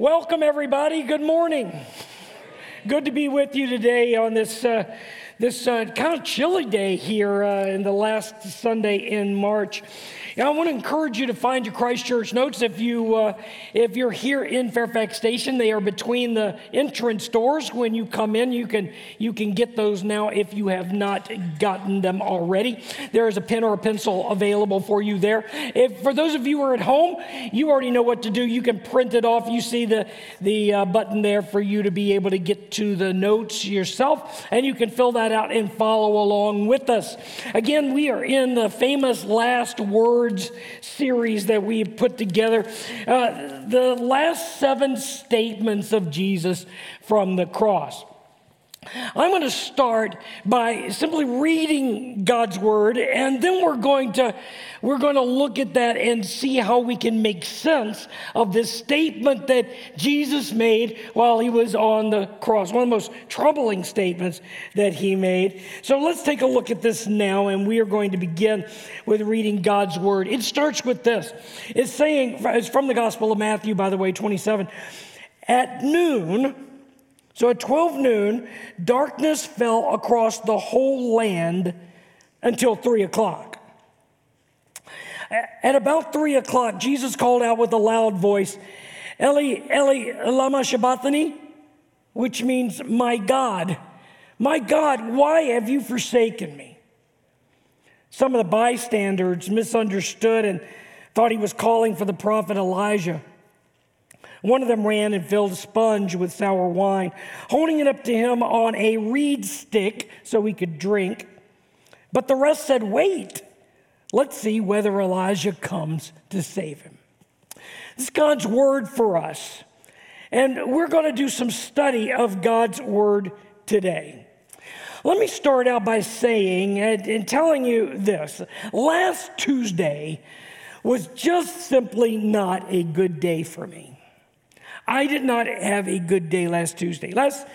Welcome, everybody. Good morning. Good to be with you today on this, uh, this uh, kind of chilly day here uh, in the last Sunday in March. I want to encourage you to find your Christ Church notes. If you uh, if you're here in Fairfax Station, they are between the entrance doors. When you come in, you can you can get those now if you have not gotten them already. There is a pen or a pencil available for you there. If for those of you who are at home, you already know what to do. You can print it off. You see the the uh, button there for you to be able to get to the notes yourself, and you can fill that out and follow along with us. Again, we are in the famous last word words series that we have put together. Uh, the last seven statements of Jesus from the cross. I'm going to start by simply reading God's word, and then we're going to we're going to look at that and see how we can make sense of this statement that Jesus made while he was on the cross. One of the most troubling statements that he made. So let's take a look at this now, and we are going to begin with reading God's word. It starts with this. It's saying, it's from the Gospel of Matthew, by the way, 27. At noon, so at 12 noon, darkness fell across the whole land until 3 o'clock. At about three o'clock, Jesus called out with a loud voice, Eli, Eli, lama sabachthani, which means, My God, my God, why have you forsaken me? Some of the bystanders misunderstood and thought he was calling for the prophet Elijah. One of them ran and filled a sponge with sour wine, holding it up to him on a reed stick so he could drink. But the rest said, Wait. Let's see whether Elijah comes to save him. This is God's word for us. And we're going to do some study of God's word today. Let me start out by saying and, telling you this. Last Tuesday was just simply not a good day for me. I did not have a good day last Tuesday. Last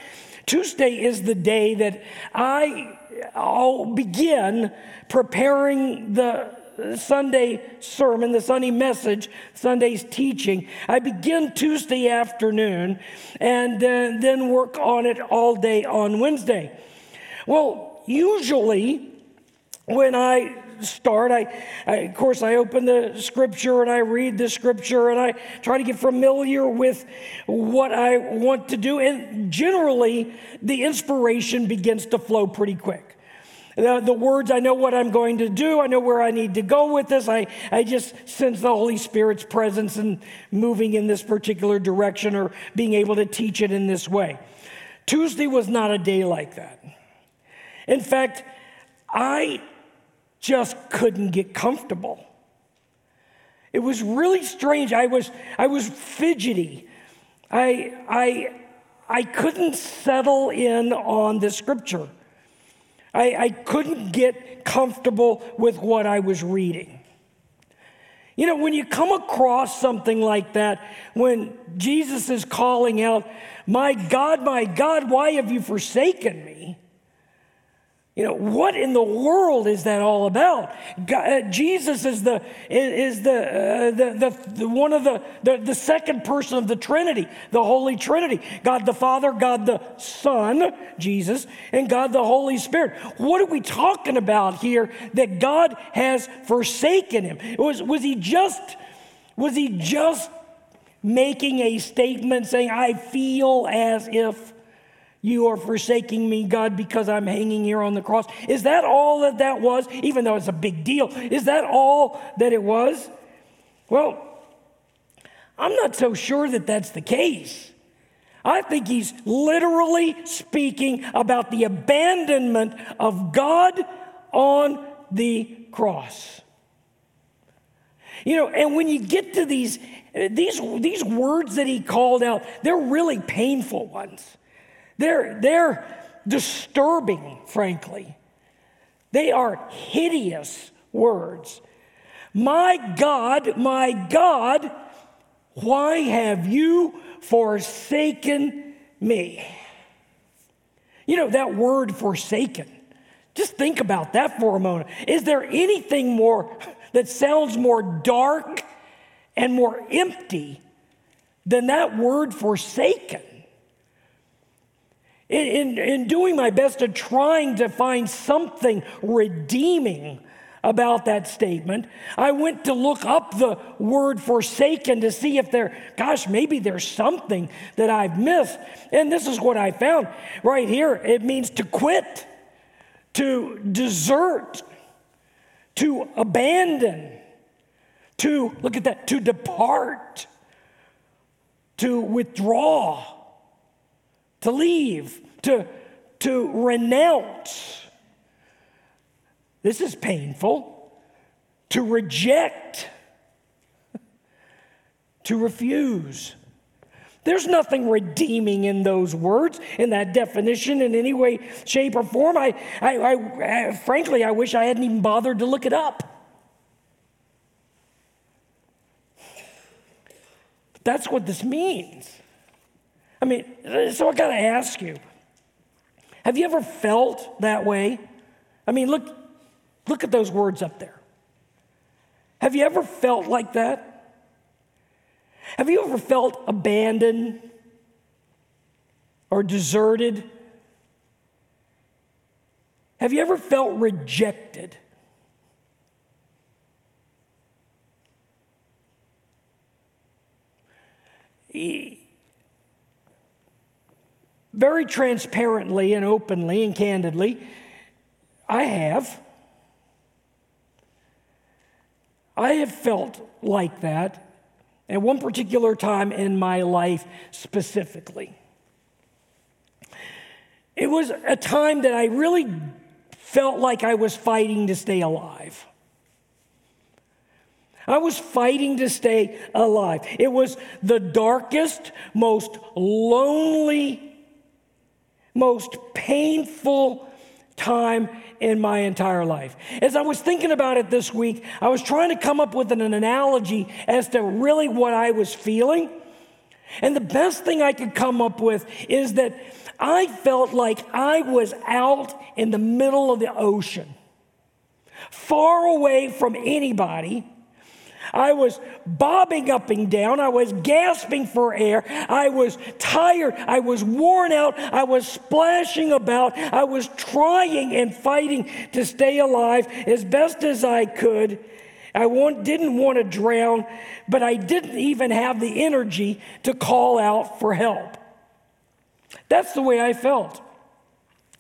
Tuesday is the day that I I'll begin preparing the Sunday sermon, the Sunday message, Sunday's teaching. I begin Tuesday afternoon and uh, then work on it all day on Wednesday. Well, usually when I start, I, I, of course I open the scripture and I read the scripture and I try to get familiar with what I want to do. And generally, the inspiration begins to flow pretty quick. The, the, words, I know what I'm going to do. I know where I need to go with this. I, I just sense the Holy Spirit's presence and moving in this particular direction or being able to teach it in this way. Tuesday was not a day like that. In fact, I just couldn't get comfortable. It was really strange. I was, I was fidgety. I, I, I couldn't settle in on the scripture. I, I couldn't get comfortable with what I was reading. You know, when you come across something like that, when Jesus is calling out, My God, my God, why have you forsaken me? You know, what in the world is that all about? God, uh, Jesus is the, is the, uh, the, the, the, one of the, the, the second person of the Trinity, the Holy Trinity. God the Father, God the Son, Jesus, and God the Holy Spirit. What are we talking about here that God has forsaken him? Was, was he just, was he just making a statement saying, I feel as if you are forsaking me, God, because I'm hanging here on the cross. Is that all that that was? Even though it's a big deal, is that all that it was? Well, I'm not so sure that that's the case. I think he's literally speaking about the abandonment of God on the cross. You know, and when you get to these, these, these words that he called out, they're really painful ones. They're, they're disturbing, frankly. They are hideous words. My God, my God, why have you forsaken me? You know, that word forsaken, just think about that for a moment. Is there anything more that sounds more dark and more empty than that word forsaken. In, in, in, doing my best to trying to find something redeeming about that statement, I went to look up the word forsaken to see if there, gosh, maybe there's something that I've missed. And this is what I found right here it means to quit, to desert, to abandon, to, look at that, to depart, to withdraw, to leave, to, to renounce this is painful. To reject, to refuse. There's nothing redeeming in those words, in that definition, in any way, shape, or form. I, I, I, frankly, I wish I hadn't even bothered to look it up. But that's what this means. I mean, so I got to ask you have you ever felt that way? I mean, look, Look at those words up there. Have you ever felt like that? Have you ever felt abandoned or deserted? Have you ever felt rejected? Very transparently and openly and candidly, I have. I have felt like that at one particular time in my life specifically. It was a time that I really felt like I was fighting to stay alive. I was fighting to stay alive. It was the darkest, most lonely, most painful time in my entire life. As I was thinking about it this week, I was trying to come up with an analogy as to really what I was feeling. And the best thing I could come up with is that I felt like I was out in the middle of the ocean, far away from anybody I was bobbing up and down. I was gasping for air. I was tired. I was worn out. I was splashing about. I was trying and fighting to stay alive as best as I could. I want, didn't want to drown, but I didn't even have the energy to call out for help. That's the way I felt.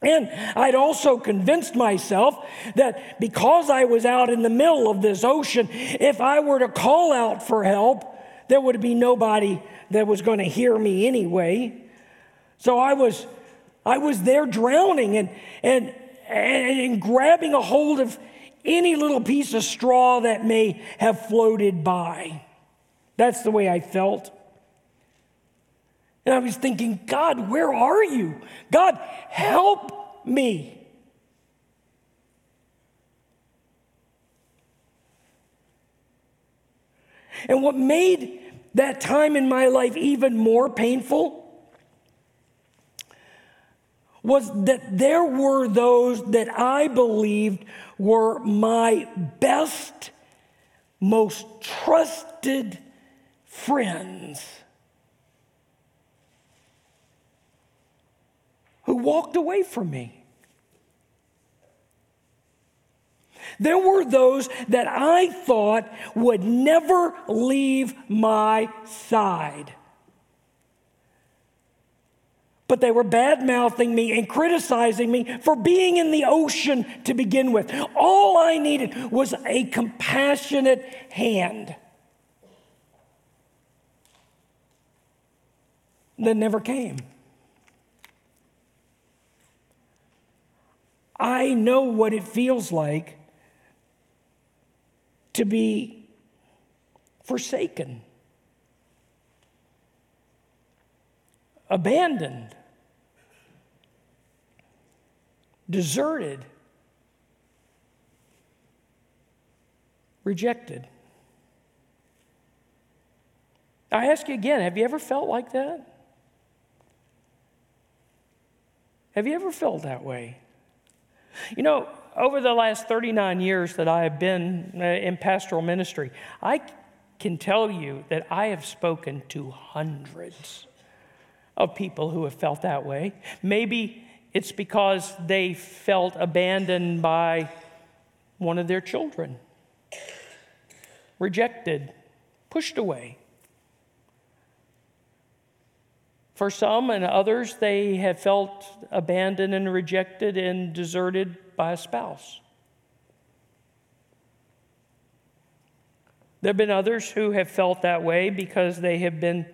And I'd also convinced myself that because I was out in the middle of this ocean, if I were to call out for help, there would be nobody that was going to hear me anyway. So I was, I was there drowning and, and, and grabbing a hold of any little piece of straw that may have floated by. That's the way I felt. And I was thinking, God, where are you? God, help me. And what made that time in my life even more painful was that there were those that I believed were my best, most trusted friends walked away from me. There were those that I thought would never leave my side. But they were bad mouthing me and criticizing me for being in the ocean to begin with. All I needed was a compassionate hand. That never came. I know what it feels like to be forsaken, abandoned, deserted, rejected. I ask you again have you ever felt like that? Have you ever felt that way? You know, over the last 39 years that I have been uh, in pastoral ministry, I can tell you that I have spoken to hundreds of people who have felt that way. Maybe it's because they felt abandoned by one of their children, rejected, pushed away. For some and others, they have felt abandoned and rejected and deserted by a spouse. There have been others who have felt that way because they have been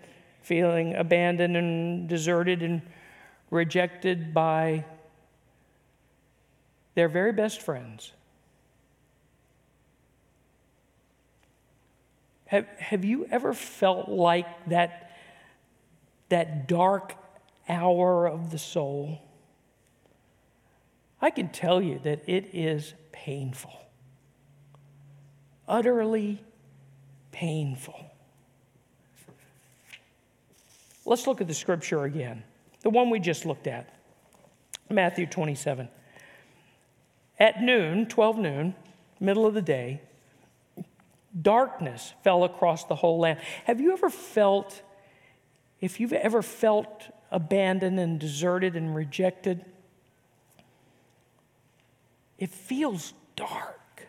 feeling abandoned and deserted and rejected by their very best friends. Have, have you ever felt like that, that dark hour of the soul? I can tell you that it is painful, utterly painful. Let's look at the scripture again, the one we just looked at Matthew 27. At noon, 12 noon, middle of the day, darkness fell across the whole land. Have you ever felt, if you've ever felt abandoned and deserted and rejected, it feels dark,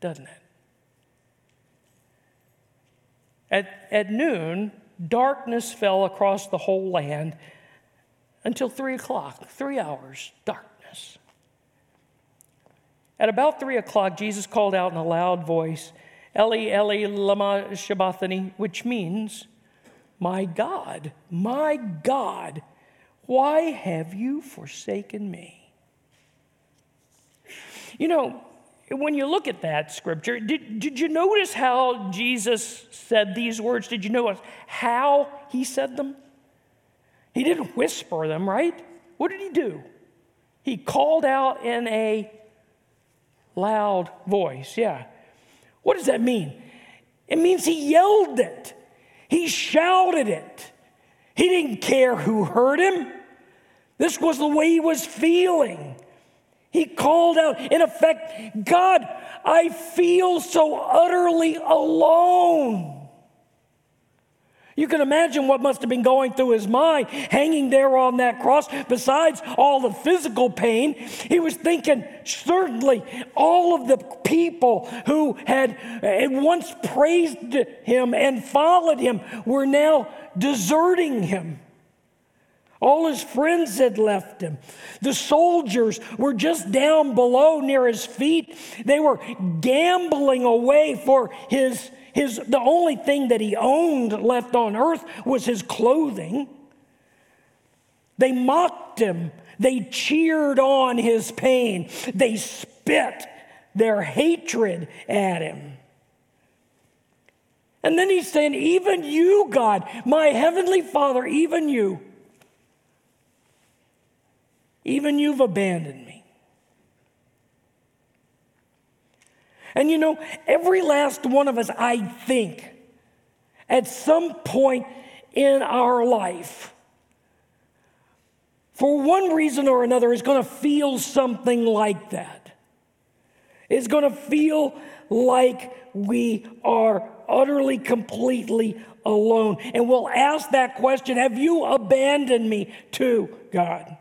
doesn't it? At, at noon, darkness fell across the whole land until three o'clock, three hours, darkness. At about three o'clock, Jesus called out in a loud voice, Eli, Eli, lama sabachthani, which means, My God, my God, why have you forsaken me? You know, when you look at that scripture, did, did you notice how Jesus said these words? Did you notice how he said them? He didn't whisper them, right? What did he do? He called out in a loud voice. Yeah. What does that mean? It means he yelled it, he shouted it. He didn't care who heard him. This was the way he was feeling. He called out, in effect, God, I feel so utterly alone. You can imagine what must have been going through his mind hanging there on that cross. Besides all the physical pain, he was thinking certainly all of the people who had, had once praised him and followed him were now deserting him. All his friends had left him. The soldiers were just down below near his feet. They were gambling away for his, his the only thing that he owned left on earth was his clothing. They mocked him. They cheered on his pain. They spit their hatred at him. And then he's saying, Even you, God, my heavenly Father, even you even you've abandoned me. And you know, every last one of us, I think, at some point in our life, for one reason or another, is going to feel something like that. It's going to feel like we are utterly, completely alone. And we'll ask that question Have you abandoned me to God?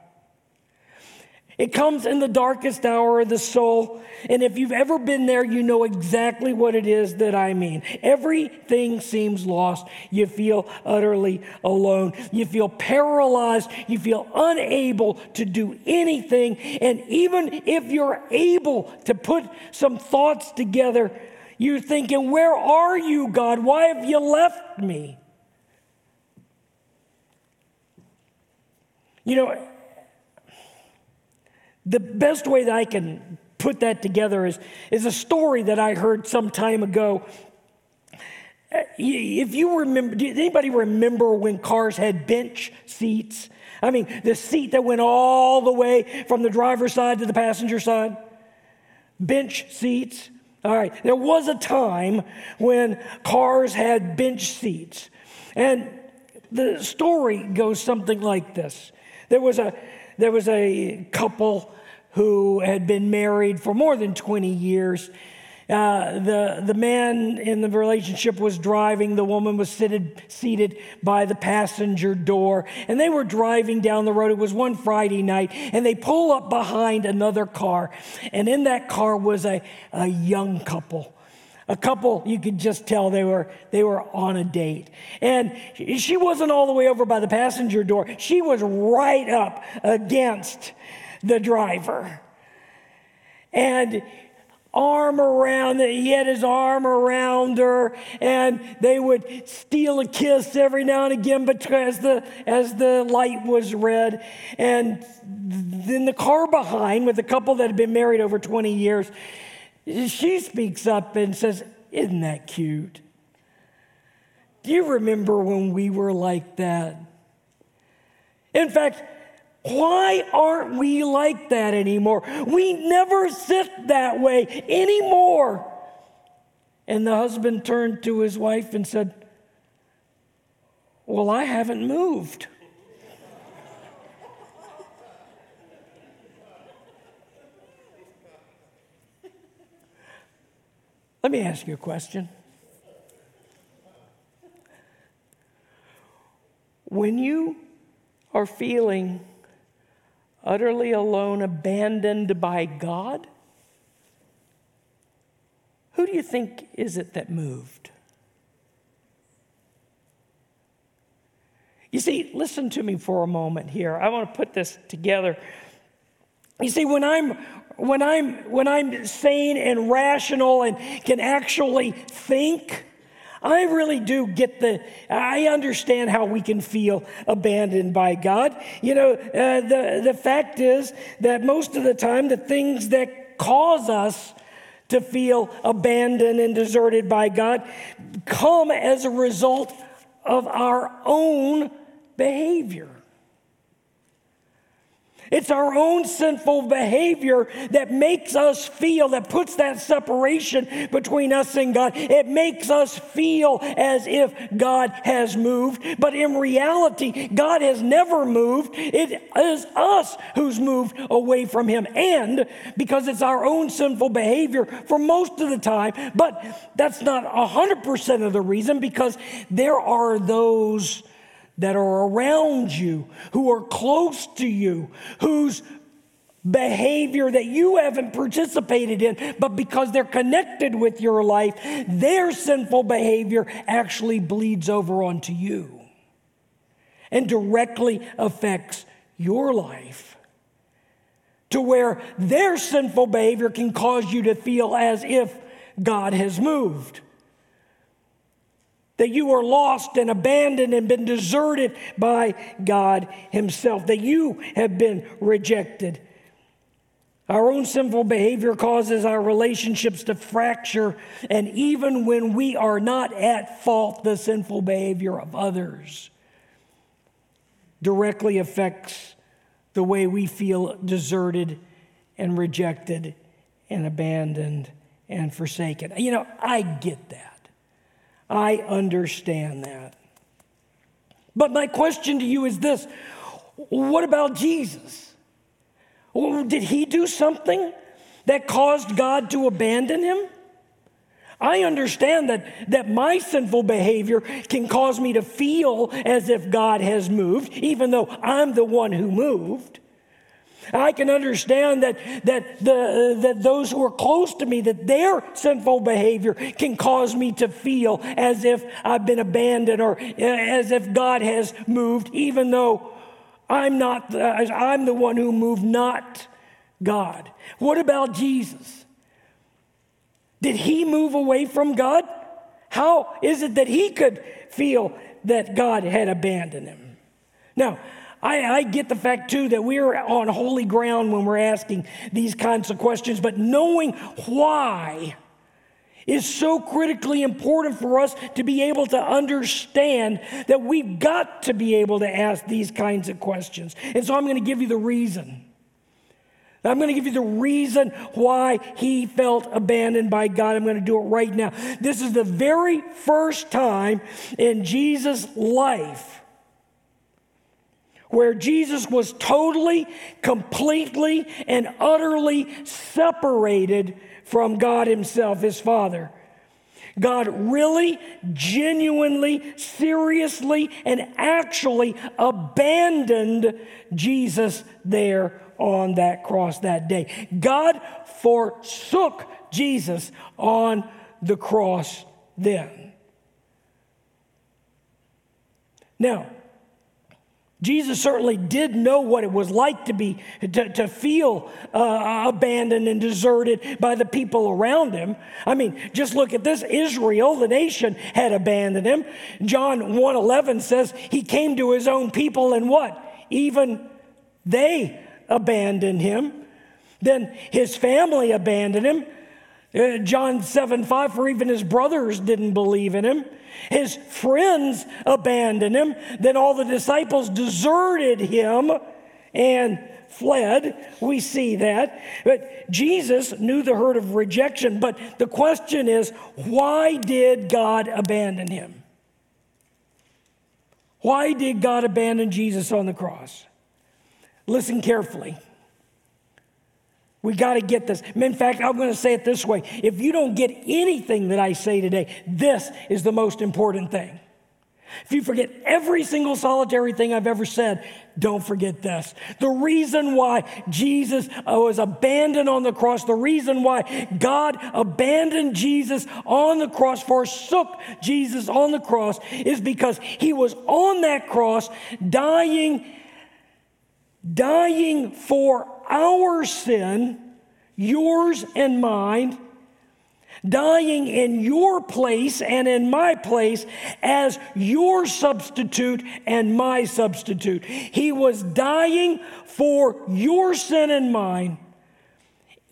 It comes in the darkest hour of the soul. And if you've ever been there, you know exactly what it is that I mean. Everything seems lost. You feel utterly alone. You feel paralyzed. You feel unable to do anything. And even if you're able to put some thoughts together, you're thinking, Where are you, God? Why have you left me? You know, the best way that I can put that together is, is a story that I heard some time ago. Uh, if you remember, did anybody remember when cars had bench seats? I mean, the seat that went all the way from the driver's side to the passenger side? Bench seats. All right, there was a time when cars had bench seats. And the story goes something like this there was a, there was a couple who had been married for more than 20 years. Uh, the, the man in the relationship was driving, the woman was seated, seated by the passenger door, and they were driving down the road. It was one Friday night, and they pull up behind another car, and in that car was a, a young couple. A couple you could just tell they were they were on a date. And she wasn't all the way over by the passenger door. She was right up against the driver. And arm around he had his arm around her and they would steal a kiss every now and again but as the as the light was red. And then the car behind with a couple that had been married over 20 years she speaks up and says isn't that cute? Do you remember when we were like that? In fact why aren't we like that anymore? We never sit that way anymore. And the husband turned to his wife and said, Well, I haven't moved. Let me ask you a question. When you are feeling utterly alone, abandoned by God? Who do you think is it that moved? You see, listen to me for a moment here. I want to put this together. You see, when I'm when I'm when I'm sane and rational and can actually think, I really do get the, I understand how we can feel abandoned by God. You know, uh, the, the fact is that most of the time, the things that cause us to feel abandoned and deserted by God come as a result of our own behavior. It's our own sinful behavior that makes us feel, that puts that separation between us and God. It makes us feel as if God has moved. But in reality, God has never moved. It is us who's moved away from Him. And because it's our own sinful behavior for most of the time, but that's not 100% of the reason because there are those that are around you, who are close to you, whose behavior that you haven't participated in, but because they're connected with your life, their sinful behavior actually bleeds over onto you and directly affects your life. To where their sinful behavior can cause you to feel as if God has moved that you are lost and abandoned and been deserted by God Himself, that you have been rejected. Our own sinful behavior causes our relationships to fracture, and even when we are not at fault, the sinful behavior of others directly affects the way we feel deserted and rejected and abandoned and forsaken. You know, I get that. I understand that. But my question to you is this what about Jesus? Did he do something that caused God to abandon him? I understand that, that my sinful behavior can cause me to feel as if God has moved, even though I'm the one who moved. I can understand that, that, the, that those who are close to me, that their sinful behavior can cause me to feel as if I've been abandoned or eh, as if God has moved, even though I'm not, I'm the one who moved, not God. What about Jesus? Did he move away from God? How is it that he could feel that God had abandoned him? Now, I, I, get the fact too that we're on holy ground when we're asking these kinds of questions, but knowing why is so critically important for us to be able to understand that we've got to be able to ask these kinds of questions. And so I'm going to give you the reason. I'm going to give you the reason why he felt abandoned by God. I'm going to do it right now. This is the very first time in Jesus' life where Jesus was totally, completely, and utterly separated from God Himself, His Father. God really, genuinely, seriously, and actually abandoned Jesus there on that cross that day. God forsook Jesus on the cross then. Now, Jesus certainly did know what it was like to be to, to feel uh, abandoned and deserted by the people around him. I mean, just look at this. Israel, the nation, had abandoned him. John 1:11 says he came to his own people and what? Even they abandoned him. Then his family abandoned him. Uh, John 7 5, for even his brothers didn't believe in him. His friends abandoned him. Then all the disciples deserted him and fled. We see that. But Jesus knew the hurt of rejection. But the question is why did God abandon him? Why did God abandon Jesus on the cross? Listen carefully. We got to get this. In fact, I'm going to say it this way if you don't get anything that I say today, this is the most important thing. If you forget every single solitary thing I've ever said, don't forget this. The reason why Jesus uh, was abandoned on the cross, the reason why God abandoned Jesus on the cross, forsook Jesus on the cross, is because he was on that cross dying, dying for our sin, yours and mine, dying in your place and in my place as your substitute and my substitute. He was dying for your sin and mine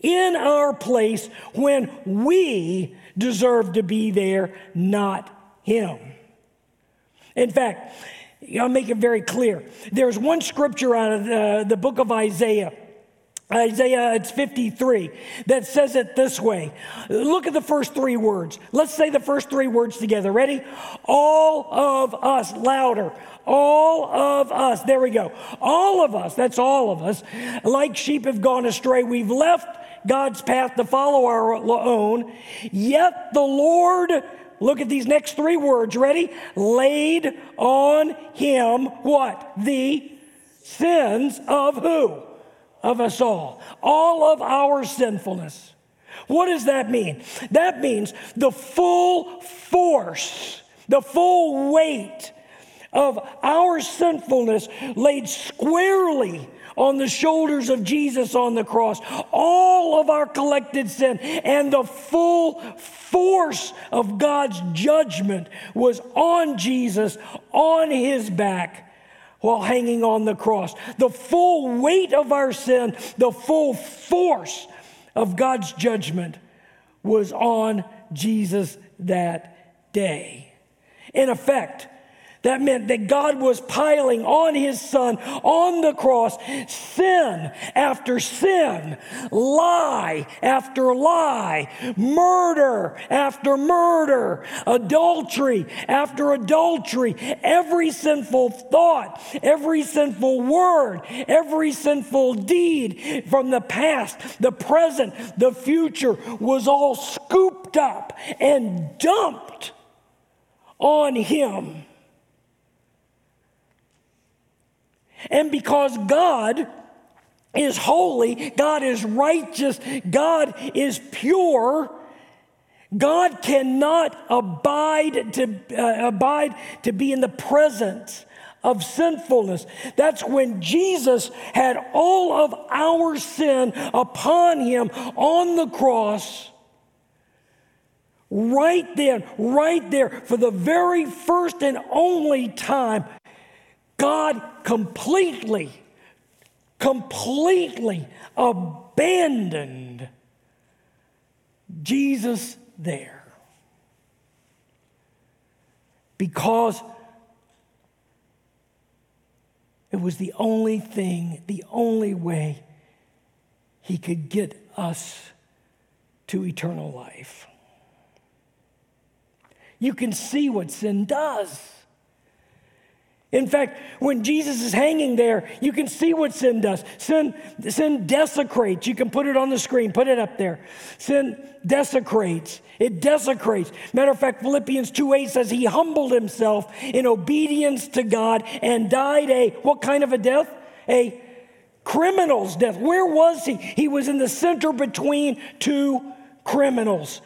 in our place when we deserve to be there, not Him. In fact, I'll make it very clear. There's one scripture out of the, the book of Isaiah Isaiah, it's 53, that says it this way. Look at the first three words. Let's say the first three words together. Ready? All of us, louder. All of us. There we go. All of us, that's all of us, like sheep have gone astray. We've left God's path to follow our own. Yet the Lord, look at these next three words. Ready? Laid on him what? The sins of who? Of us all, all of our sinfulness. What does that mean? That means the full force, the full weight of our sinfulness laid squarely on the shoulders of Jesus on the cross, all of our collected sin, and the full force of God's judgment was on Jesus, on his back while hanging on the cross. The full weight of our sin, the full force of God's judgment was on Jesus that day. In effect, that meant that God was piling on his son on the cross sin after sin, lie after lie, murder after murder, adultery after adultery, every sinful thought, every sinful word, every sinful deed from the past, the present, the future was all scooped up and dumped on him. And because God is holy, God is righteous, God is pure, God cannot abide to, uh, abide to be in the presence of sinfulness. That's when Jesus had all of our sin upon him on the cross. Right then, right there, for the very first and only time, God completely, completely abandoned Jesus there. Because it was the only thing, the only way he could get us to eternal life. You can see what sin does. In fact, when Jesus is hanging there, you can see what sin does. Sin, sin desecrates. You can put it on the screen, put it up there. Sin desecrates. It desecrates. Matter of fact, Philippians 2 8 says he humbled himself in obedience to God and died a what kind of a death? A criminal's death. Where was he? He was in the center between two criminals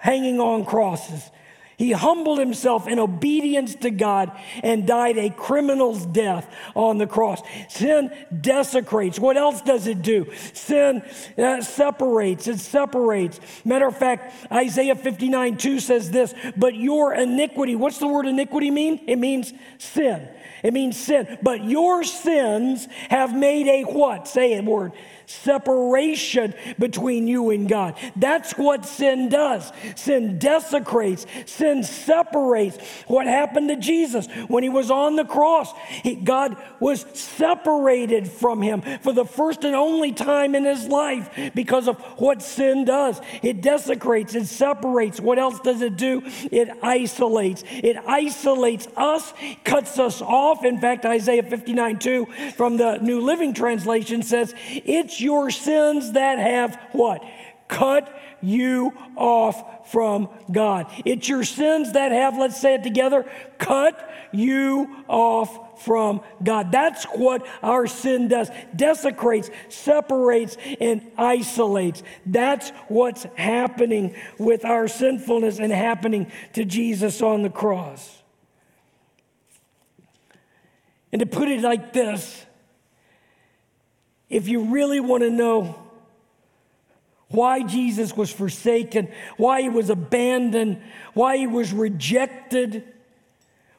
hanging on crosses. He humbled himself in obedience to God and died a criminal's death on the cross. Sin desecrates. What else does it do? Sin uh, separates. It separates. Matter of fact, Isaiah 59 2 says this, but your iniquity, what's the word iniquity mean? It means sin. It means sin. But your sins have made a what? Say a word separation between you and God. That's what sin does. Sin desecrates, sin separates. What happened to Jesus when he was on the cross? He, God was separated from him for the first and only time in his life because of what sin does. It desecrates, it separates. What else does it do? It isolates. It isolates us, cuts us off. In fact, Isaiah 59 2 from the New Living Translation says, It's your sins that have what? Cut you off from God. It's your sins that have, let's say it together, cut you off from God. That's what our sin does desecrates, separates, and isolates. That's what's happening with our sinfulness and happening to Jesus on the cross. And to put it like this, if you really want to know why Jesus was forsaken, why he was abandoned, why he was rejected,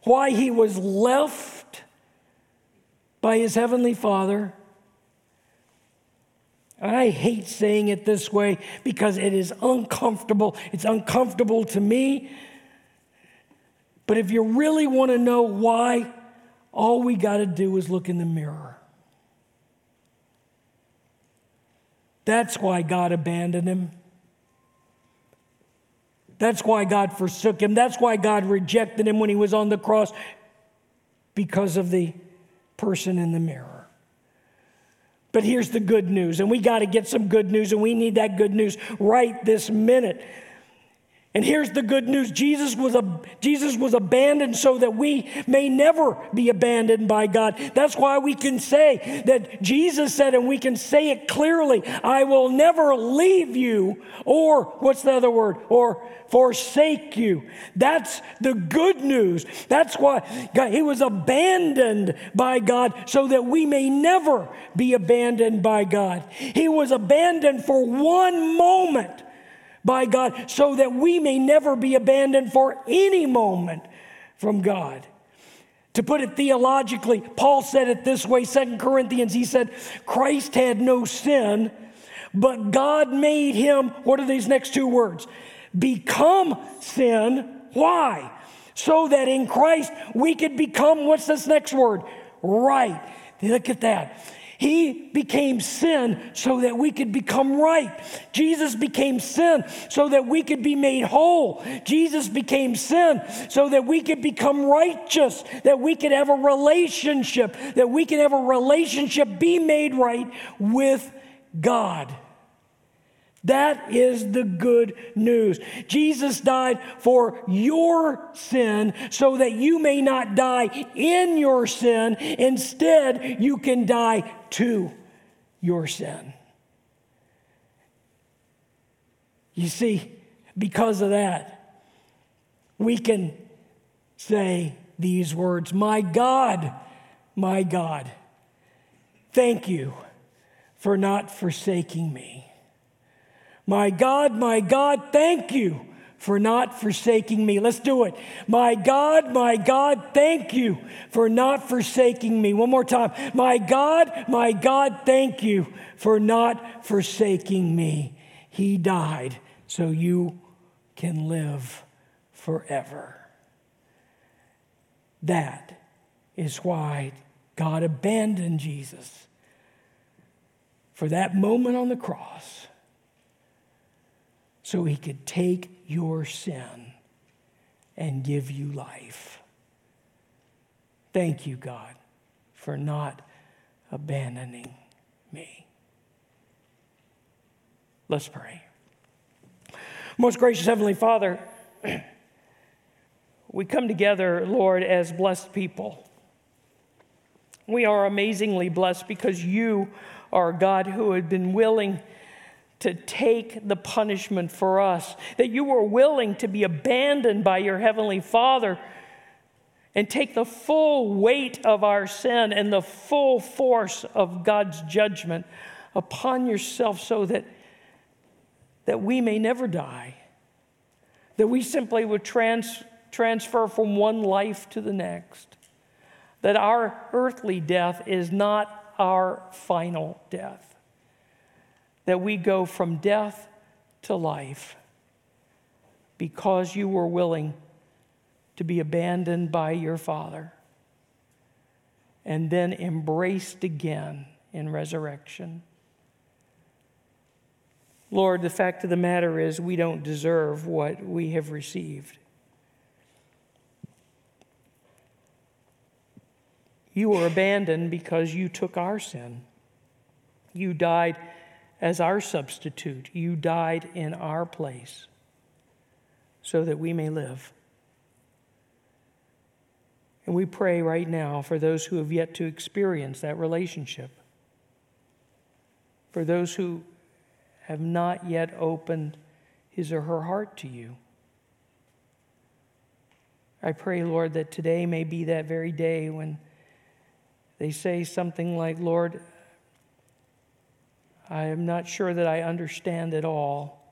why he was left by his heavenly Father. I hate saying it this way because it is uncomfortable. It's uncomfortable to me. But if you really want to know why, all we got to do is look in the mirror. That's why God abandoned him. That's why God forsook him. That's why God rejected him when he was on the cross because of the person in the mirror. But here's the good news, and we got to get some good news, and we need that good news right this minute. And here's the good news Jesus was, Jesus was abandoned so that we may never be abandoned by God. That's why we can say that Jesus said, and we can say it clearly I will never leave you, or what's the other word? Or forsake you. That's the good news. That's why God, he was abandoned by God so that we may never be abandoned by God. He was abandoned for one moment by God so that we may never be abandoned for any moment from God. To put it theologically, Paul said it this way, Second Corinthians, he said, Christ had no sin, but God made him, what are these next two words? Become sin. Why? So that in Christ we could become, what's this next word? Right. Look at that. He became sin so that we could become right. Jesus became sin so that we could be made whole. Jesus became sin so that we could become righteous, that we could have a relationship, that we could have a relationship be made right with God. That is the good news. Jesus died for your sin so that you may not die in your sin. Instead, you can die to your sin. You see, because of that, we can say these words My God, my God, thank you for not forsaking me. My God, my God, thank you for not forsaking me. Let's do it. My God, my God, thank you for not forsaking me. One more time. My God, my God, thank you for not forsaking me. He died so you can live forever. That is why God abandoned Jesus for that moment on the cross so he could take your sin and give you life. Thank you, God, for not abandoning me. Let's pray. Most gracious Heavenly Father, we come together, Lord, as blessed people. We are amazingly blessed because you are God who had been willing to take the punishment for us, that you were willing to be abandoned by your Heavenly Father and take the full weight of our sin and the full force of God's judgment upon yourself so that, that we may never die, that we simply would trans, transfer from one life to the next, that our earthly death is not our final death, that we go from death to life because you were willing to be abandoned by your Father and then embraced again in resurrection. Lord, the fact of the matter is, we don't deserve what we have received. You were abandoned because you took our sin. You died as our substitute. You died in our place so that we may live. And we pray right now for those who have yet to experience that relationship, for those who have not yet opened his or her heart to you. I pray, Lord, that today may be that very day when they say something like, Lord, I am not sure that I understand it all,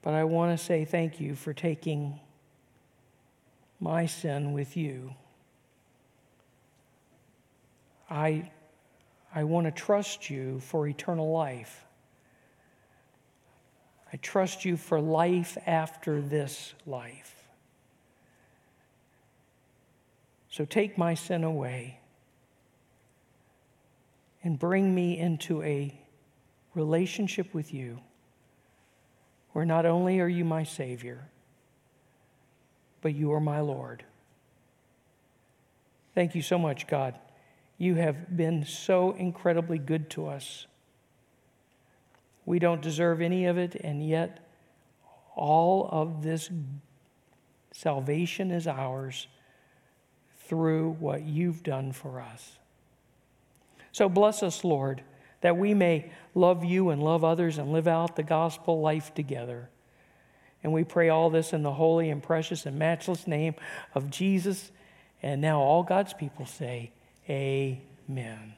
but I want to say thank you for taking my sin with you. I, I want to trust you for eternal life. I trust you for life after this life. So take my sin away and bring me into a relationship with you where not only are you my Savior, but you are my Lord. Thank you so much, God. You have been so incredibly good to us. We don't deserve any of it, and yet all of this salvation is ours through what you've done for us. So bless us, Lord, that we may love you and love others and live out the gospel life together. And we pray all this in the holy and precious and matchless name of Jesus. And now all God's people say, Amen.